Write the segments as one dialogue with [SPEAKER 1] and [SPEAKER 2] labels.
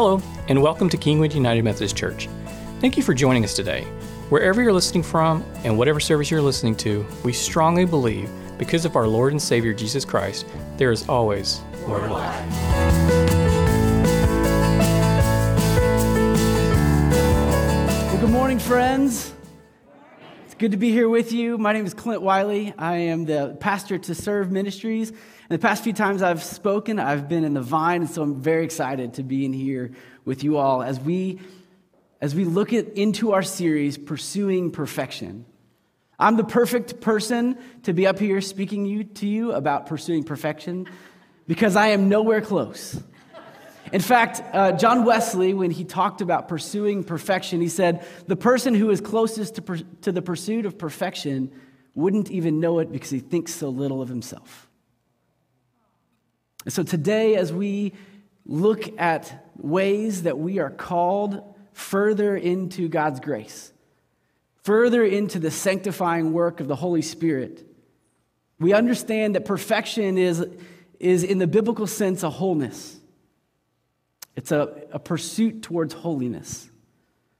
[SPEAKER 1] Hello, and welcome to Kingwood United Methodist Church. Thank you for joining us today. Wherever you're listening from and whatever service you're listening to, we strongly believe because of our Lord and Savior Jesus Christ, there is always more life.
[SPEAKER 2] Well, good morning, friends. It's good to be here with you. My name is Clint Wiley. I am the pastor to Serve Ministries. The past few times I've spoken, I've been in the vine, and so I'm very excited to be in here with you all as we as we look at, into our series, Pursuing Perfection. I'm the perfect person to be up here speaking you, to you about pursuing perfection because I am nowhere close. In fact, uh, John Wesley, when he talked about pursuing perfection, he said, The person who is closest to, per- to the pursuit of perfection wouldn't even know it because he thinks so little of himself. And so today, as we look at ways that we are called further into God's grace, further into the sanctifying work of the Holy Spirit, we understand that perfection is, is in the biblical sense, a wholeness. It's a, a pursuit towards holiness,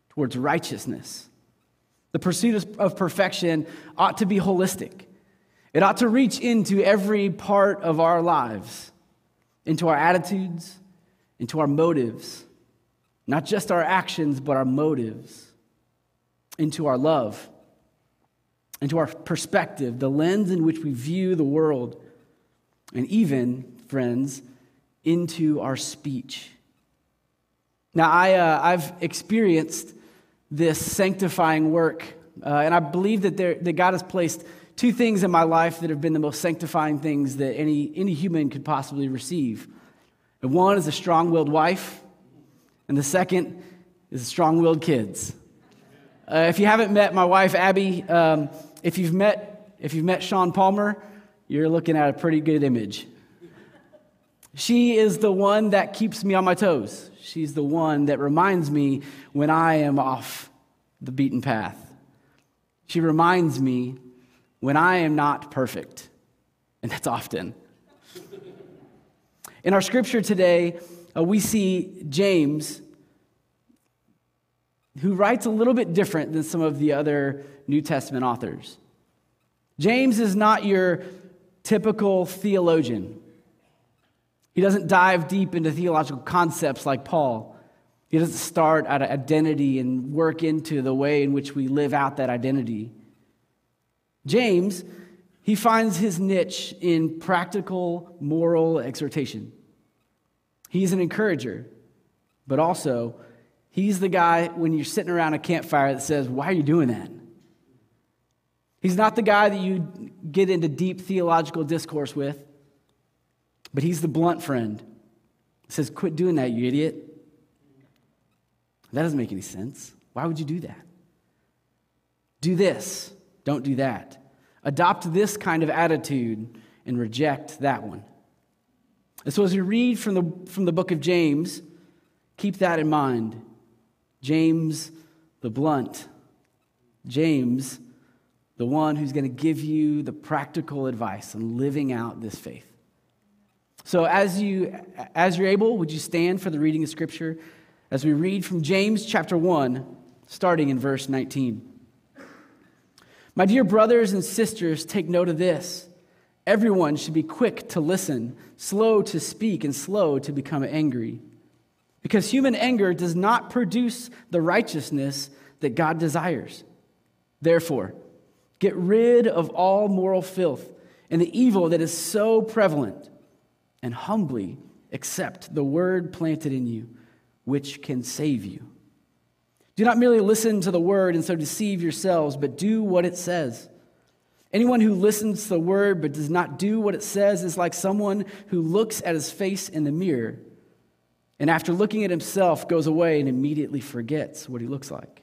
[SPEAKER 2] towards righteousness. The pursuit of, of perfection ought to be holistic. It ought to reach into every part of our lives, into our attitudes, into our motives, not just our actions, but our motives, into our love, into our perspective, the lens in which we view the world, and even, friends, into our speech. Now, I, uh, I've experienced this sanctifying work, uh, and I believe that, there, that God has placed two things in my life that have been the most sanctifying things that any, any human could possibly receive. And one is a strong willed wife, and the second is strong willed kids. Uh, if you haven't met my wife, Abby, um, if, you've met, if you've met Sean Palmer, you're looking at a pretty good image. She is the one that keeps me on my toes. She's the one that reminds me when I am off the beaten path. She reminds me when I am not perfect, and that's often. In our scripture today, uh, we see James, who writes a little bit different than some of the other New Testament authors. James is not your typical theologian. He doesn't dive deep into theological concepts like Paul. He doesn't start at identity and work into the way in which we live out that identity. James, he finds his niche in practical moral exhortation. He's an encourager, but also he's the guy when you're sitting around a campfire that says, Why are you doing that? He's not the guy that you get into deep theological discourse with, but he's the blunt friend. He says, Quit doing that, you idiot. That doesn't make any sense. Why would you do that? Do this, don't do that. Adopt this kind of attitude and reject that one. And so, as we read from the, from the book of James, keep that in mind. James the blunt, James, the one who's going to give you the practical advice on living out this faith. So, as, you, as you're able, would you stand for the reading of Scripture as we read from James chapter 1, starting in verse 19? My dear brothers and sisters, take note of this. Everyone should be quick to listen, slow to speak, and slow to become angry. Because human anger does not produce the righteousness that God desires. Therefore, get rid of all moral filth and the evil that is so prevalent, and humbly accept the word planted in you, which can save you. Do not merely listen to the word and so deceive yourselves, but do what it says. Anyone who listens to the word but does not do what it says is like someone who looks at his face in the mirror and after looking at himself goes away and immediately forgets what he looks like.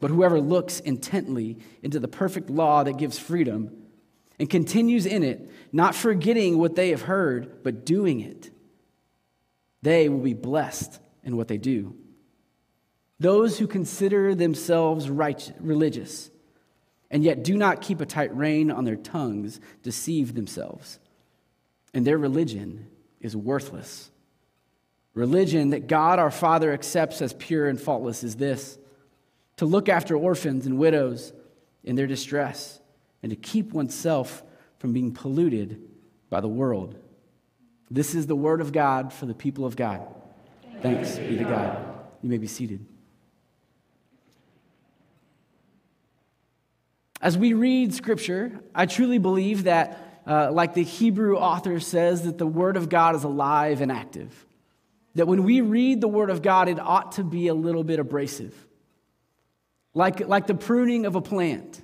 [SPEAKER 2] But whoever looks intently into the perfect law that gives freedom and continues in it, not forgetting what they have heard, but doing it, they will be blessed in what they do. Those who consider themselves righteous, religious, and yet do not keep a tight rein on their tongues, deceive themselves, and their religion is worthless. Religion that God our Father accepts as pure and faultless is this to look after orphans and widows in their distress, and to keep oneself from being polluted by the world. This is the word of God for the people of God. Thanks be to God. You may be seated. As we read scripture, I truly believe that, uh, like the Hebrew author says, that the word of God is alive and active. That when we read the word of God, it ought to be a little bit abrasive. Like, like the pruning of a plant,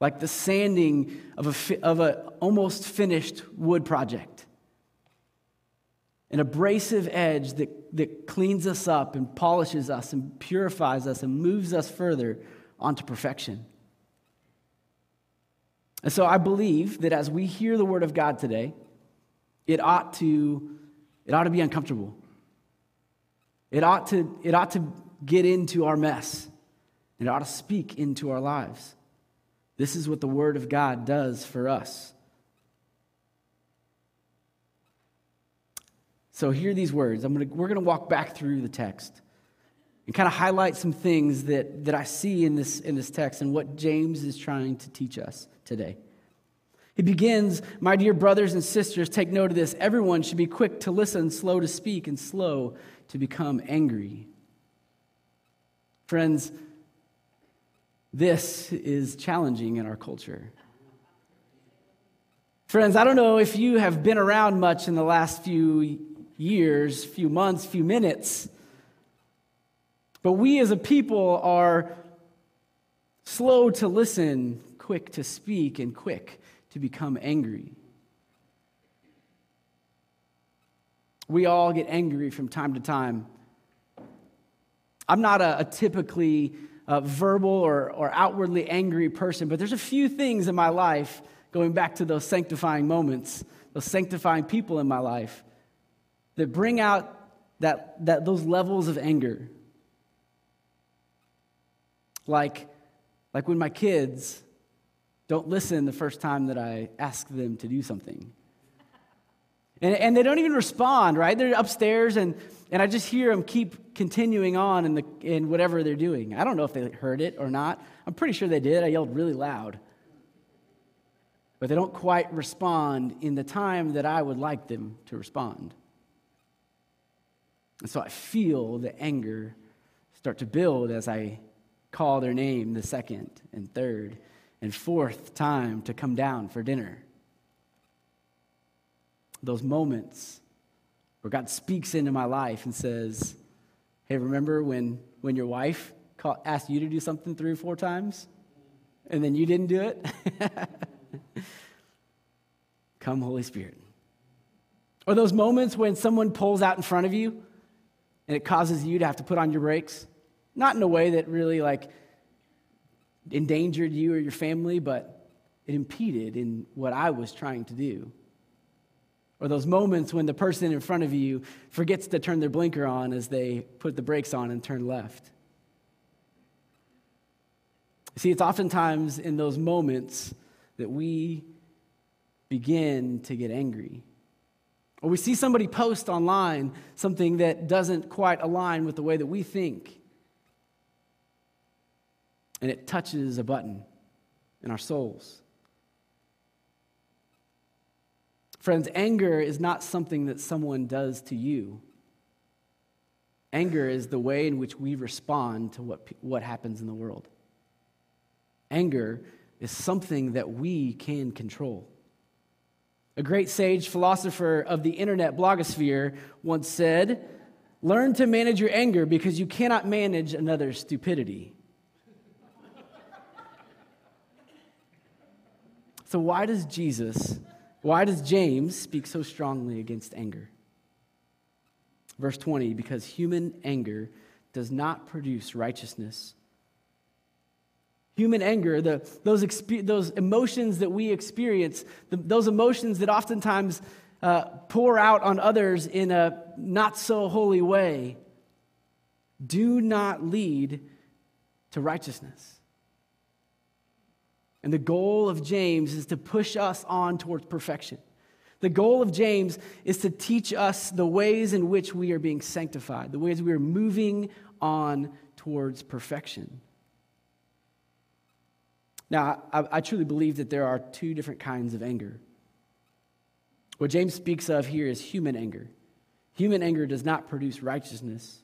[SPEAKER 2] like the sanding of a, of a almost finished wood project. An abrasive edge that, that cleans us up and polishes us and purifies us and moves us further onto perfection. And so I believe that as we hear the word of God today, it ought to, it ought to be uncomfortable. It ought to, it ought to get into our mess. It ought to speak into our lives. This is what the word of God does for us. So hear these words. I'm gonna, we're going to walk back through the text and kind of highlight some things that, that I see in this, in this text and what James is trying to teach us today. He begins, My dear brothers and sisters, take note of this. Everyone should be quick to listen, slow to speak, and slow to become angry. Friends, this is challenging in our culture. Friends, I don't know if you have been around much in the last few years, few months, few minutes, but we as a people are slow to listen, quick to speak, and quick to become angry. We all get angry from time to time. I'm not a, a typically uh, verbal or, or outwardly angry person, but there's a few things in my life, going back to those sanctifying moments, those sanctifying people in my life, that bring out that, that those levels of anger. Like, like when my kids don't listen the first time that I ask them to do something. And, and they don't even respond, right? They're upstairs, and, and I just hear them keep continuing on in, the, in whatever they're doing. I don't know if they heard it or not. I'm pretty sure they did. I yelled really loud. But they don't quite respond in the time that I would like them to respond. And so I feel the anger start to build as I call their name the second and third and fourth time to come down for dinner those moments where God speaks into my life and says, Hey, remember when, when your wife asked you to do something three or four times and then you didn't do it? Come, Holy Spirit. Or those moments when someone pulls out in front of you and it causes you to have to put on your brakes, not in a way that really like endangered you or your family, but it impeded in what I was trying to do. Or those moments when the person in front of you forgets to turn their blinker on as they put the brakes on and turn left. See, it's oftentimes in those moments that we begin to get angry. Or we see somebody post online something that doesn't quite align with the way that we think. And it touches a button in our souls. Friends, anger is not something that someone does to you. Anger is the way in which we respond to what, what happens in the world. Anger is something that we can control. A great sage philosopher of the internet blogosphere once said, Learn to manage your anger because you cannot manage another's stupidity. So, why does Jesus why does James speak so strongly against anger? Verse 20 because human anger does not produce righteousness. Human anger, the, those, those emotions that we experience, the, those emotions that oftentimes uh, pour out on others in a not so holy way, do not lead to righteousness. And the goal of James is to push us on towards perfection. The goal of James is to teach us the ways in which we are being sanctified, the ways we are moving on towards perfection. Now, I, I, truly believe that there are two different kinds of anger. What James speaks of here is human anger. Human anger does not produce righteousness.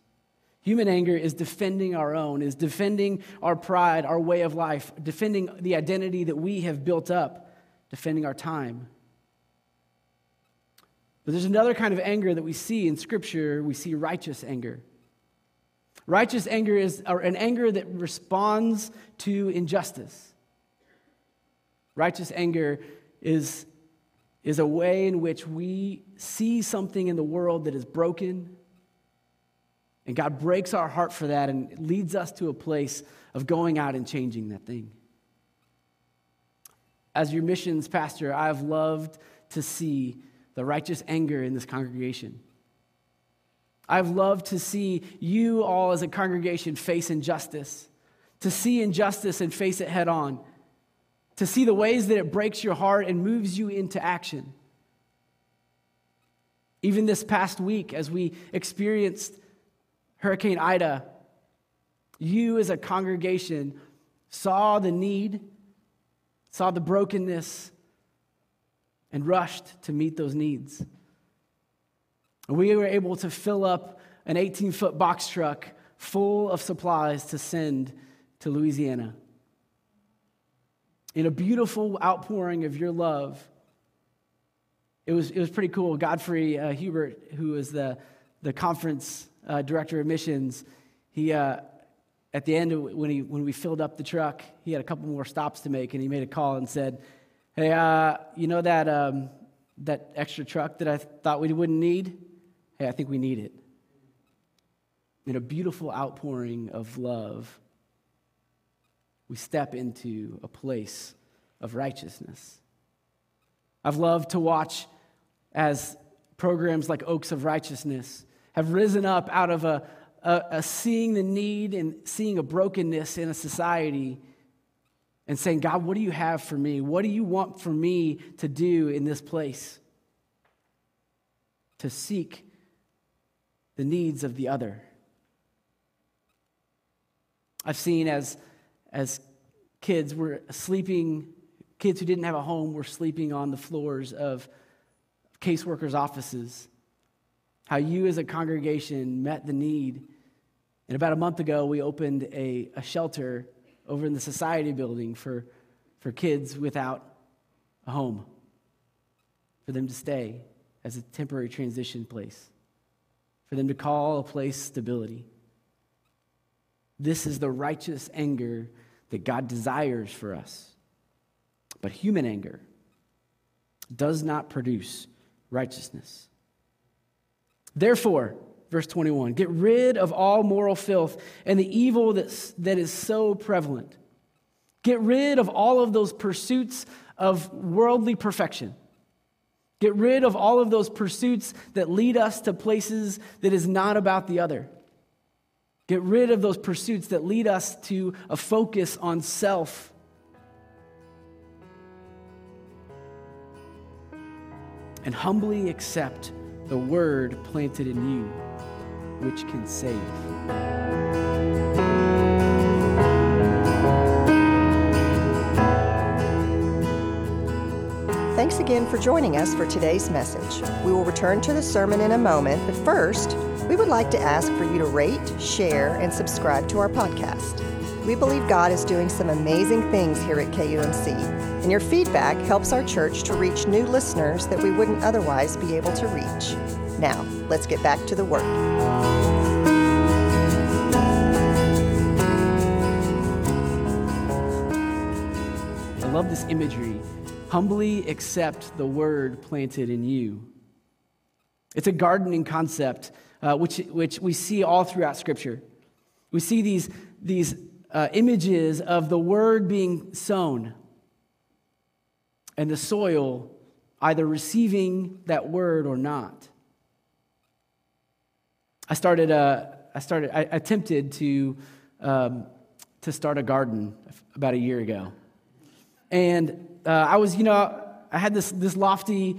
[SPEAKER 2] Human anger is defending our own, is defending our pride, our way of life, defending the identity that we have built up, defending our time. But there's another kind of anger that we see in Scripture. We see righteous anger. Righteous anger is an anger that responds to injustice. Righteous anger is, is a way in which we see something in the world that is broken, and God breaks our heart for that and leads us to a place of going out and changing that thing. As your missions pastor, I've loved to see the righteous anger in this congregation. I've loved to see you all as a congregation face injustice, to see injustice and face it head on, to see the ways that it breaks your heart and moves you into action. Even this past week, as we experienced Hurricane Ida, you as a congregation saw the need, saw the brokenness, and rushed to meet those needs. We were able to fill up an 18 foot box truck full of supplies to send to Louisiana. In a beautiful outpouring of your love, it was, it was pretty cool. Godfrey uh, Hubert, who is the, the conference uh, director of missions, he, uh, at the end, when, he, when we filled up the truck, he had a couple more stops to make, and he made a call and said, Hey, uh, you know that, um, that extra truck that I thought we wouldn't need? Hey, I think we need it. In a beautiful outpouring of love, we step into a place of righteousness. I've loved to watch as programs like Oaks of Righteousness have risen up out of a, a, a seeing the need and seeing a brokenness in a society and saying, God, what do you have for me? What do you want for me to do in this place? To seek the needs of the other. I've seen as, as kids were sleeping, kids who didn't have a home were sleeping on the floors of caseworkers' offices. How you as a congregation met the need. And about a month ago, we opened a, a shelter over in the society building for, for kids without a home, for them to stay as a temporary transition place, for them to call a place stability. This is the righteous anger that God desires for us. But human anger does not produce righteousness. Therefore, verse 21 Get rid of all moral filth and the evil that's, that is so prevalent. Get rid of all of those pursuits of worldly perfection. Get rid of all of those pursuits that lead us to places that is not about the other. Get rid of those pursuits that lead us to a focus on self. And humbly accept the word planted in you which can save.
[SPEAKER 3] Thanks again for joining us for today's message. We will return to the sermon in a moment, but first, we would like to ask for you to rate, share, and subscribe to our podcast. We believe God is doing some amazing things here at KUMC, and your feedback helps our church to reach new listeners that we wouldn't otherwise be able to reach. Now, let's get back to the work.
[SPEAKER 2] I love this imagery. Humbly accept the word planted in you. It's a gardening concept, uh, which, which we see all throughout Scripture. We see these, these uh, images of the word being sown and the soil either receiving that word or not. I started, uh, I started, I attempted to, um, to start a garden about a year ago. And uh, I was, you know, I had this, this lofty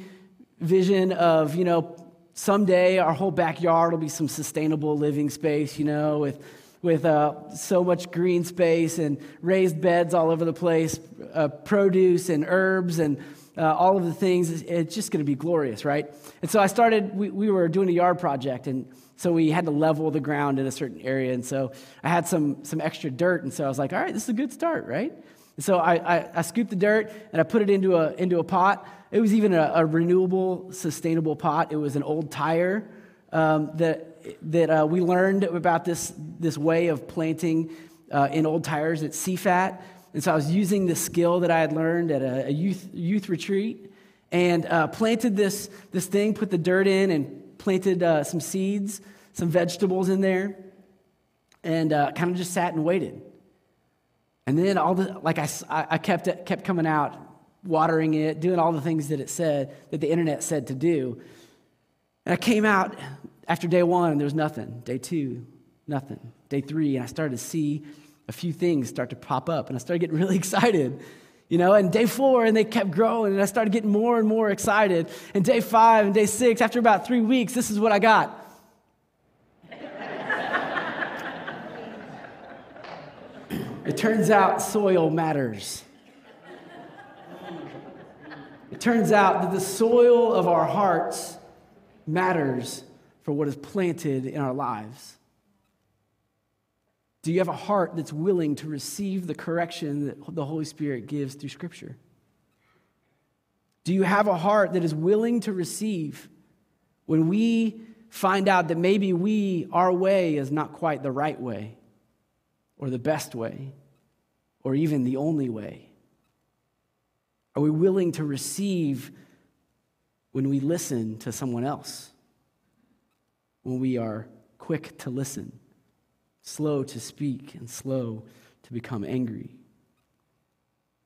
[SPEAKER 2] vision of, you know, someday our whole backyard will be some sustainable living space, you know, with, with uh, so much green space and raised beds all over the place, uh, produce and herbs and uh, all of the things. It's just going to be glorious, right? And so I started, we, we were doing a yard project, and so we had to level the ground in a certain area. And so I had some, some extra dirt, and so I was like, all right, this is a good start, right? And so I, I, I scooped the dirt and I put it into a, into a pot. It was even a, a renewable, sustainable pot. It was an old tire um, that, that uh, we learned about this, this way of planting uh, in old tires at SIFAT. And so I was using the skill that I had learned at a, a youth, youth retreat and uh, planted this, this thing, put the dirt in, and planted uh, some seeds, some vegetables in there, and uh, kind of just sat and waited. And then all the, like I, I kept, kept coming out, watering it, doing all the things that it said, that the internet said to do. And I came out after day one, there was nothing. Day two, nothing. Day three, and I started to see a few things start to pop up, and I started getting really excited. You know, and day four, and they kept growing, and I started getting more and more excited. And day five and day six, after about three weeks, this is what I got. It turns out soil matters. It turns out that the soil of our hearts matters for what is planted in our lives. Do you have a heart that's willing to receive the correction that the Holy Spirit gives through Scripture? Do you have a heart that is willing to receive when we find out that maybe we, our way, is not quite the right way or the best way? or even the only way? Are we willing to receive when we listen to someone else? When we are quick to listen, slow to speak, and slow to become angry?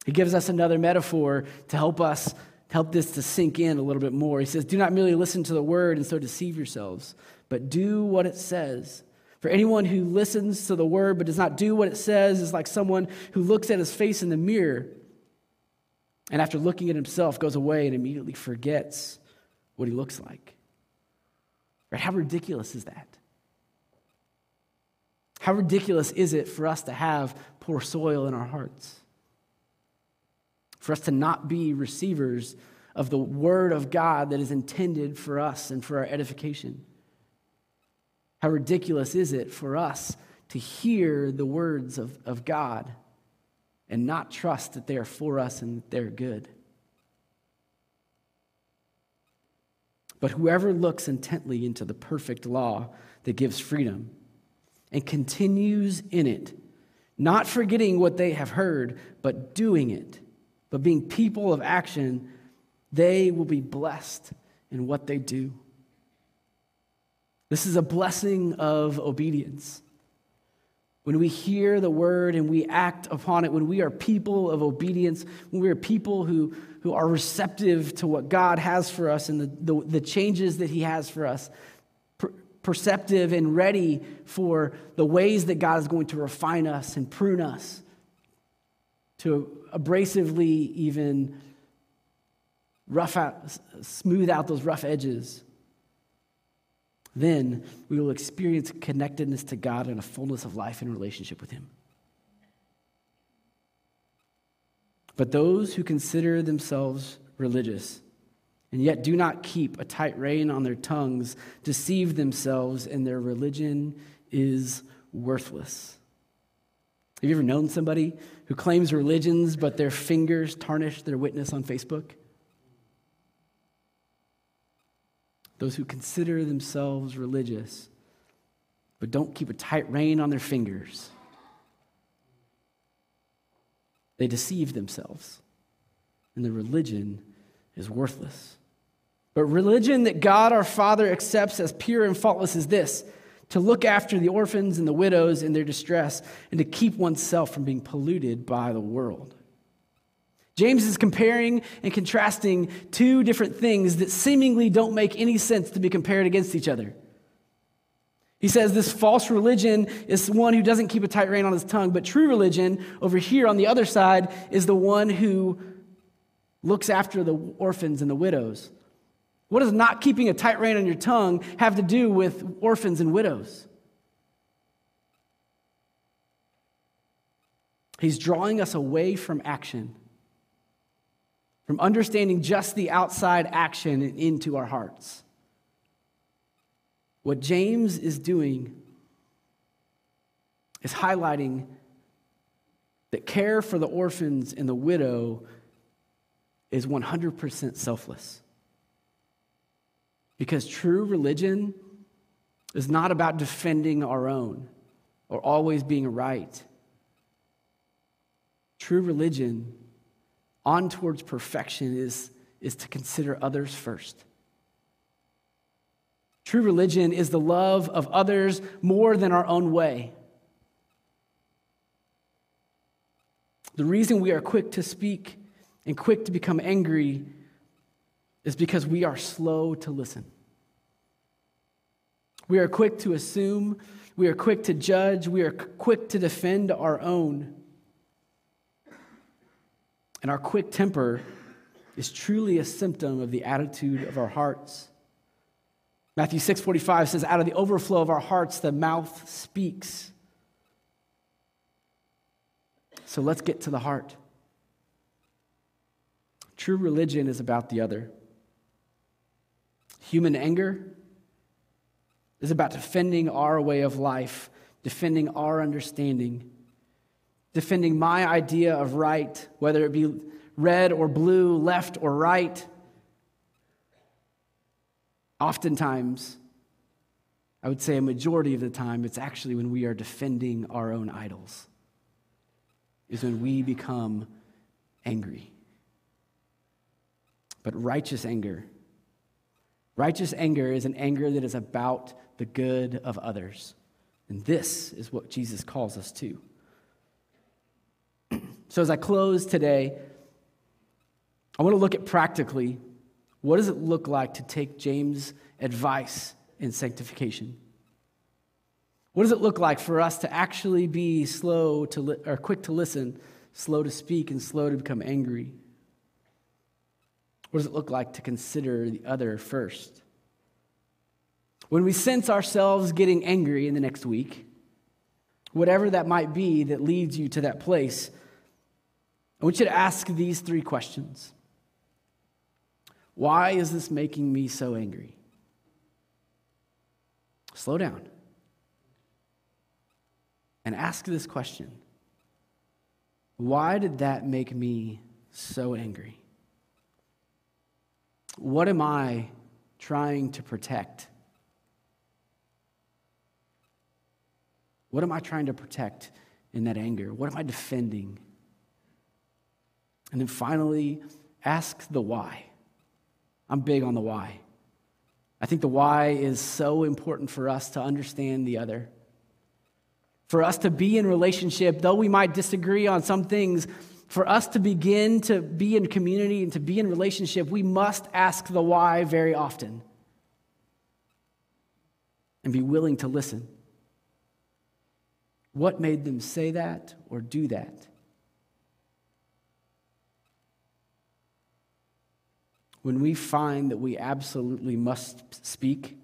[SPEAKER 2] He gives us another metaphor to help us help this to sink in a little bit more. He says, Do not merely listen to the word and so deceive yourselves, but do what it says. For anyone who listens to the word but does not do what it says is like someone who looks at his face in the mirror and after looking at himself goes away and immediately forgets what he looks like. Right? How ridiculous is that? How ridiculous is it for us to have poor soil in our hearts? For us to not be receivers of the word of God that is intended for us and for our edification? How ridiculous is it for us to hear the words of, of God and not trust that they are for us and that they're good? But whoever looks intently into the perfect law that gives freedom and continues in it, not forgetting what they have heard, but doing it, but being people of action, they will be blessed in what they do. This is a blessing of obedience. When we hear the word and we act upon it, when we are people of obedience, when we are people who, who are receptive to what God has for us and the, the, the changes that He has for us, per, perceptive and ready for the ways that God is going to refine us and prune us, to abrasively even rough out, smooth out those rough edges then we will experience connectedness to God and a fullness of life in relationship with Him. But those who consider themselves religious and yet do not keep a tight rein on their tongues deceive themselves, and their religion is worthless. Have you ever known somebody who claims religions, but their fingers tarnish their witness on Facebook? Those who consider themselves religious, but don't keep a tight rein on their fingers. They deceive themselves, and their religion is worthless. But religion that God our Father accepts as pure and faultless is this to look after the orphans and the widows in their distress, and to keep oneself from being polluted by the world. James is comparing and contrasting two different things that seemingly don't make any sense to be compared against each other. He says this false religion is one who doesn't keep a tight rein on his tongue, but true religion, over here on the other side, is the one who looks after the orphans and the widows. What does not keeping a tight rein on your tongue have to do with orphans and widows? He's drawing us away from action, from understanding just the outside action and into our hearts. What James is doing is highlighting that care for the orphans and the widow is 100% selfless. Because true religion is not about defending our own or always being right. True religion, on towards perfection, is, is to consider others first. True religion is the love of others more than our own way. The reason we are quick to speak and quick to become angry is because we are slow to listen. We are quick to assume, we are quick to judge, we are quick to defend our own. And our quick temper is truly a symptom of the attitude of our hearts. Matthew 6:45 says out of the overflow of our hearts the mouth speaks. So let's get to the heart. True religion is about the other. Human anger is about defending our way of life, defending our understanding, defending my idea of right, whether it be red or blue, left or right. Oftentimes, I would say a majority of the time, it's actually when we are defending our own idols, is when we become angry. But righteous anger, righteous anger is an anger that is about the good of others. And this is what Jesus calls us to. So, as I close today, I want to look at practically what does it look like to take James' advice in sanctification? What does it look like for us to actually be slow to li- or quick to listen, slow to speak, and slow to become angry? What does it look like to consider the other first? When we sense ourselves getting angry in the next week, whatever that might be that leads you to that place, I want you to ask these three questions Why is this making me so angry? Slow down and ask this question Why did that make me so angry? What am I trying to protect? What am I trying to protect in that anger? What am I defending? And then finally, ask the why. I'm big on the why. I think the why is so important for us to understand the other. For us to be in relationship, though we might disagree on some things, for us to begin to be in community and to be in relationship, we must ask the why very often and be willing to listen. What made them say that or do that? When we find that we absolutely must speak,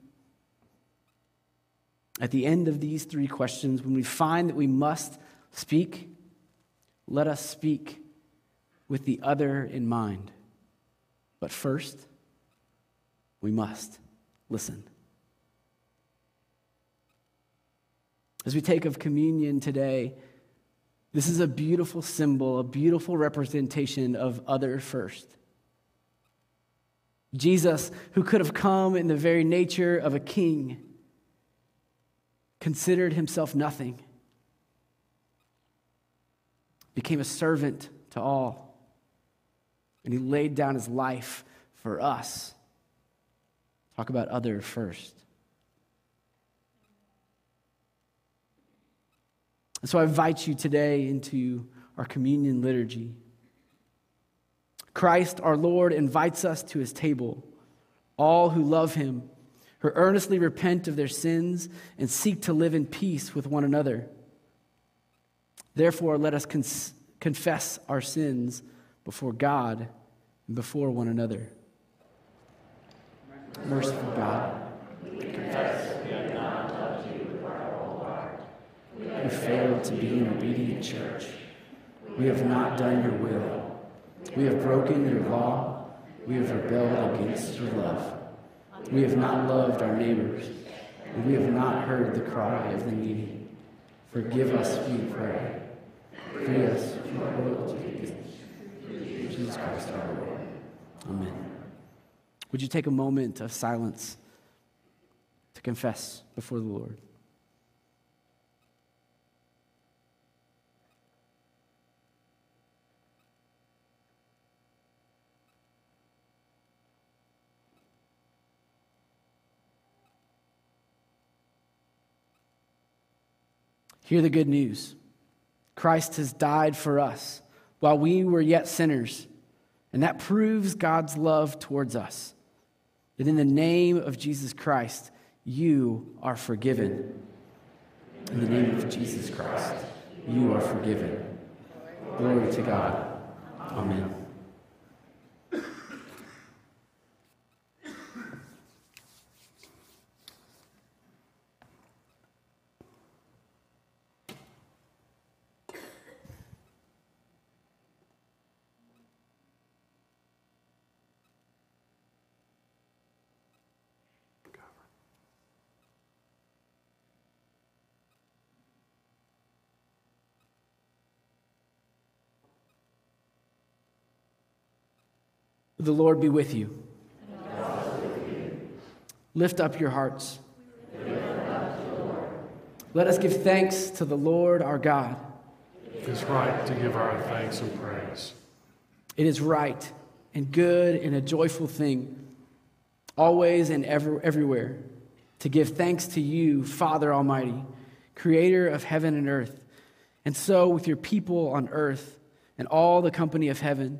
[SPEAKER 2] at the end of these three questions, when we find that we must speak, let us speak with the other in mind. But first, we must listen. As we take of communion today, this is a beautiful symbol, a beautiful representation of other first. Jesus, who could have come in the very nature of a king, considered himself nothing became a servant to all, and he laid down his life for us. Talk about other first. And so I invite you today into our communion liturgy. Christ, our Lord, invites us to his table. All who love him, who earnestly repent of their sins and seek to live in peace with one another. Therefore, let us cons- confess our sins before God and before one another. Merciful God, we confess we have not loved you with our whole heart. We have failed to be an obedient church. We have not done your will. We have broken your law. We have rebelled against your love. We have not loved our neighbors, and we have not heard the cry of the needy. Forgive us, we pray. Free us from our loyalty Jesus Christ our Lord. Amen. Would you take a moment of silence to confess before the Lord? Hear the good news Christ has died for us while we were yet sinners, and that proves God's love towards us. That in the name of Jesus Christ, you are forgiven. In the name of Jesus Christ, you are forgiven. Glory to God. Amen. The Lord be with you. Lift up your hearts. Let us give thanks to the Lord our God.
[SPEAKER 4] It is right to give our thanks and praise.
[SPEAKER 2] It is right and good and a joyful thing, always and ever, everywhere, to give thanks to you, Father Almighty, creator of heaven and earth. And so, with your people on earth and all the company of heaven,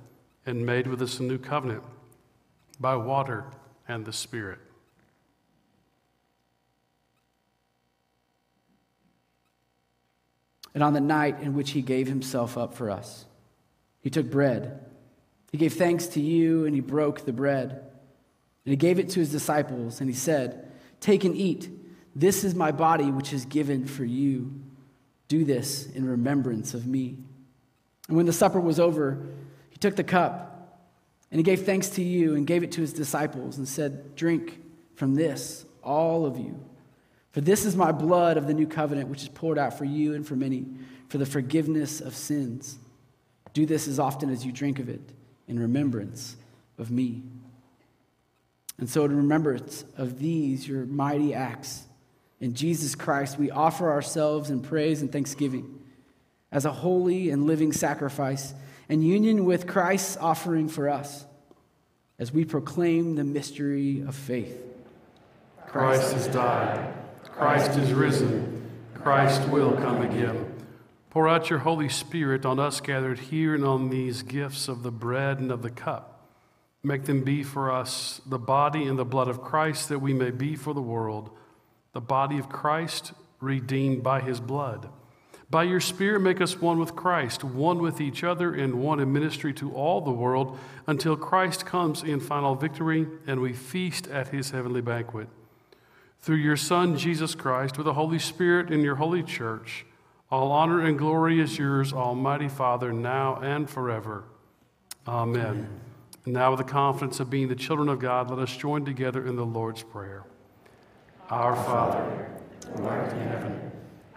[SPEAKER 4] and made with us a new covenant by water and the Spirit.
[SPEAKER 2] And on the night in which he gave himself up for us, he took bread. He gave thanks to you, and he broke the bread. And he gave it to his disciples, and he said, Take and eat. This is my body, which is given for you. Do this in remembrance of me. And when the supper was over, took the cup and he gave thanks to you and gave it to his disciples and said, Drink from this, all of you. For this is my blood of the new covenant, which is poured out for you and for many for the forgiveness of sins. Do this as often as you drink of it in remembrance of me. And so, in remembrance of these, your mighty acts, in Jesus Christ, we offer ourselves in praise and thanksgiving as a holy and living sacrifice and union with Christ's offering for us as we proclaim the mystery of faith.
[SPEAKER 4] Christ has died. Christ is risen. Christ will come again. Pour out your Holy Spirit on us gathered here and on these gifts of the bread and of the cup. Make them be for us the body and the blood of Christ, that we may be for the world the body of Christ redeemed by his blood. By your Spirit, make us one with Christ, one with each other, and one in ministry to all the world until Christ comes in final victory and we feast at his heavenly banquet. Through your Son, Jesus Christ, with the Holy Spirit in your holy church, all honor and glory is yours, Almighty Father, now and forever. Amen. Amen. And now, with the confidence of being the children of God, let us join together in the Lord's Prayer. Our Father, who art in heaven,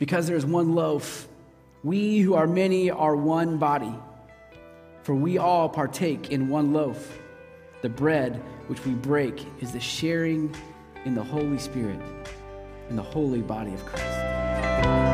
[SPEAKER 2] Because there is one loaf, we who are many are one body. For we all partake in one loaf. The bread which we break is the sharing in the Holy Spirit, in the holy body of Christ.